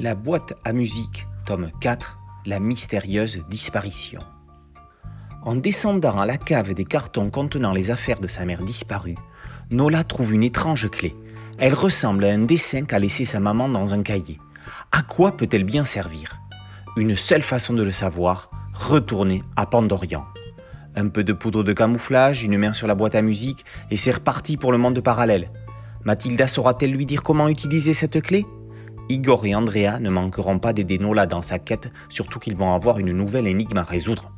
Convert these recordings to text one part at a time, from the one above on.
La boîte à musique, tome 4, La mystérieuse disparition. En descendant à la cave des cartons contenant les affaires de sa mère disparue, Nola trouve une étrange clé. Elle ressemble à un dessin qu'a laissé sa maman dans un cahier. À quoi peut-elle bien servir? Une seule façon de le savoir, retourner à Pandorian. Un peu de poudre de camouflage, une main sur la boîte à musique, et c'est reparti pour le monde parallèle. Mathilda saura-t-elle lui dire comment utiliser cette clé? Igor et Andrea ne manqueront pas d'aider Nola dans sa quête, surtout qu'ils vont avoir une nouvelle énigme à résoudre.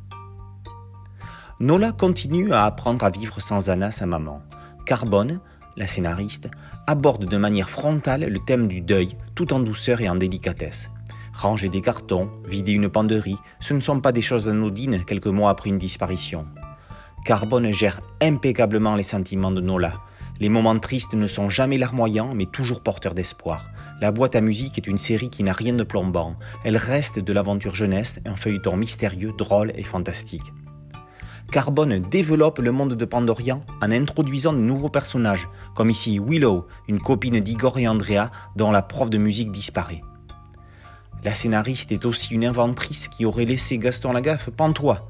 Nola continue à apprendre à vivre sans Anna, sa maman. Carbone, la scénariste, aborde de manière frontale le thème du deuil, tout en douceur et en délicatesse. Ranger des cartons, vider une penderie, ce ne sont pas des choses anodines quelques mois après une disparition. Carbone gère impeccablement les sentiments de Nola. Les moments tristes ne sont jamais larmoyants, mais toujours porteurs d'espoir. La boîte à musique est une série qui n'a rien de plombant. Elle reste de l'aventure jeunesse, un feuilleton mystérieux, drôle et fantastique. Carbone développe le monde de Pandorian en introduisant de nouveaux personnages, comme ici Willow, une copine d'Igor et Andrea dont la prof de musique disparaît. La scénariste est aussi une inventrice qui aurait laissé Gaston Lagaffe pantois.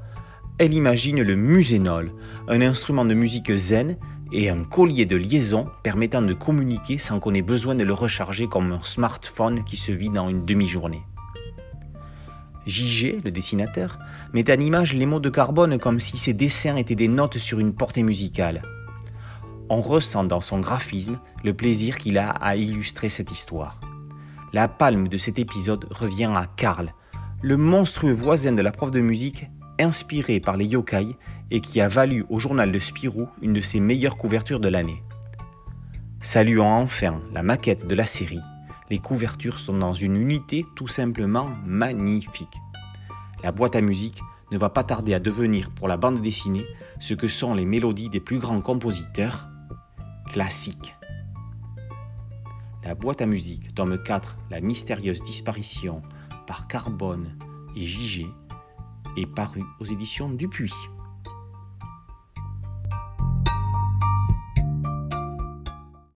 Elle imagine le musénol, un instrument de musique zen et un collier de liaison permettant de communiquer sans qu'on ait besoin de le recharger comme un smartphone qui se vide en une demi-journée. JG, le dessinateur, met en image les mots de carbone comme si ces dessins étaient des notes sur une portée musicale. On ressent dans son graphisme le plaisir qu'il a à illustrer cette histoire. La palme de cet épisode revient à Karl, le monstrueux voisin de la prof de musique, inspiré par les yokai et qui a valu au journal de Spirou une de ses meilleures couvertures de l'année. Saluant enfin la maquette de la série, les couvertures sont dans une unité tout simplement magnifique. La boîte à musique ne va pas tarder à devenir pour la bande dessinée ce que sont les mélodies des plus grands compositeurs classiques. La boîte à musique, tome 4, La mystérieuse disparition par Carbone et JG, est paru aux éditions Dupuis.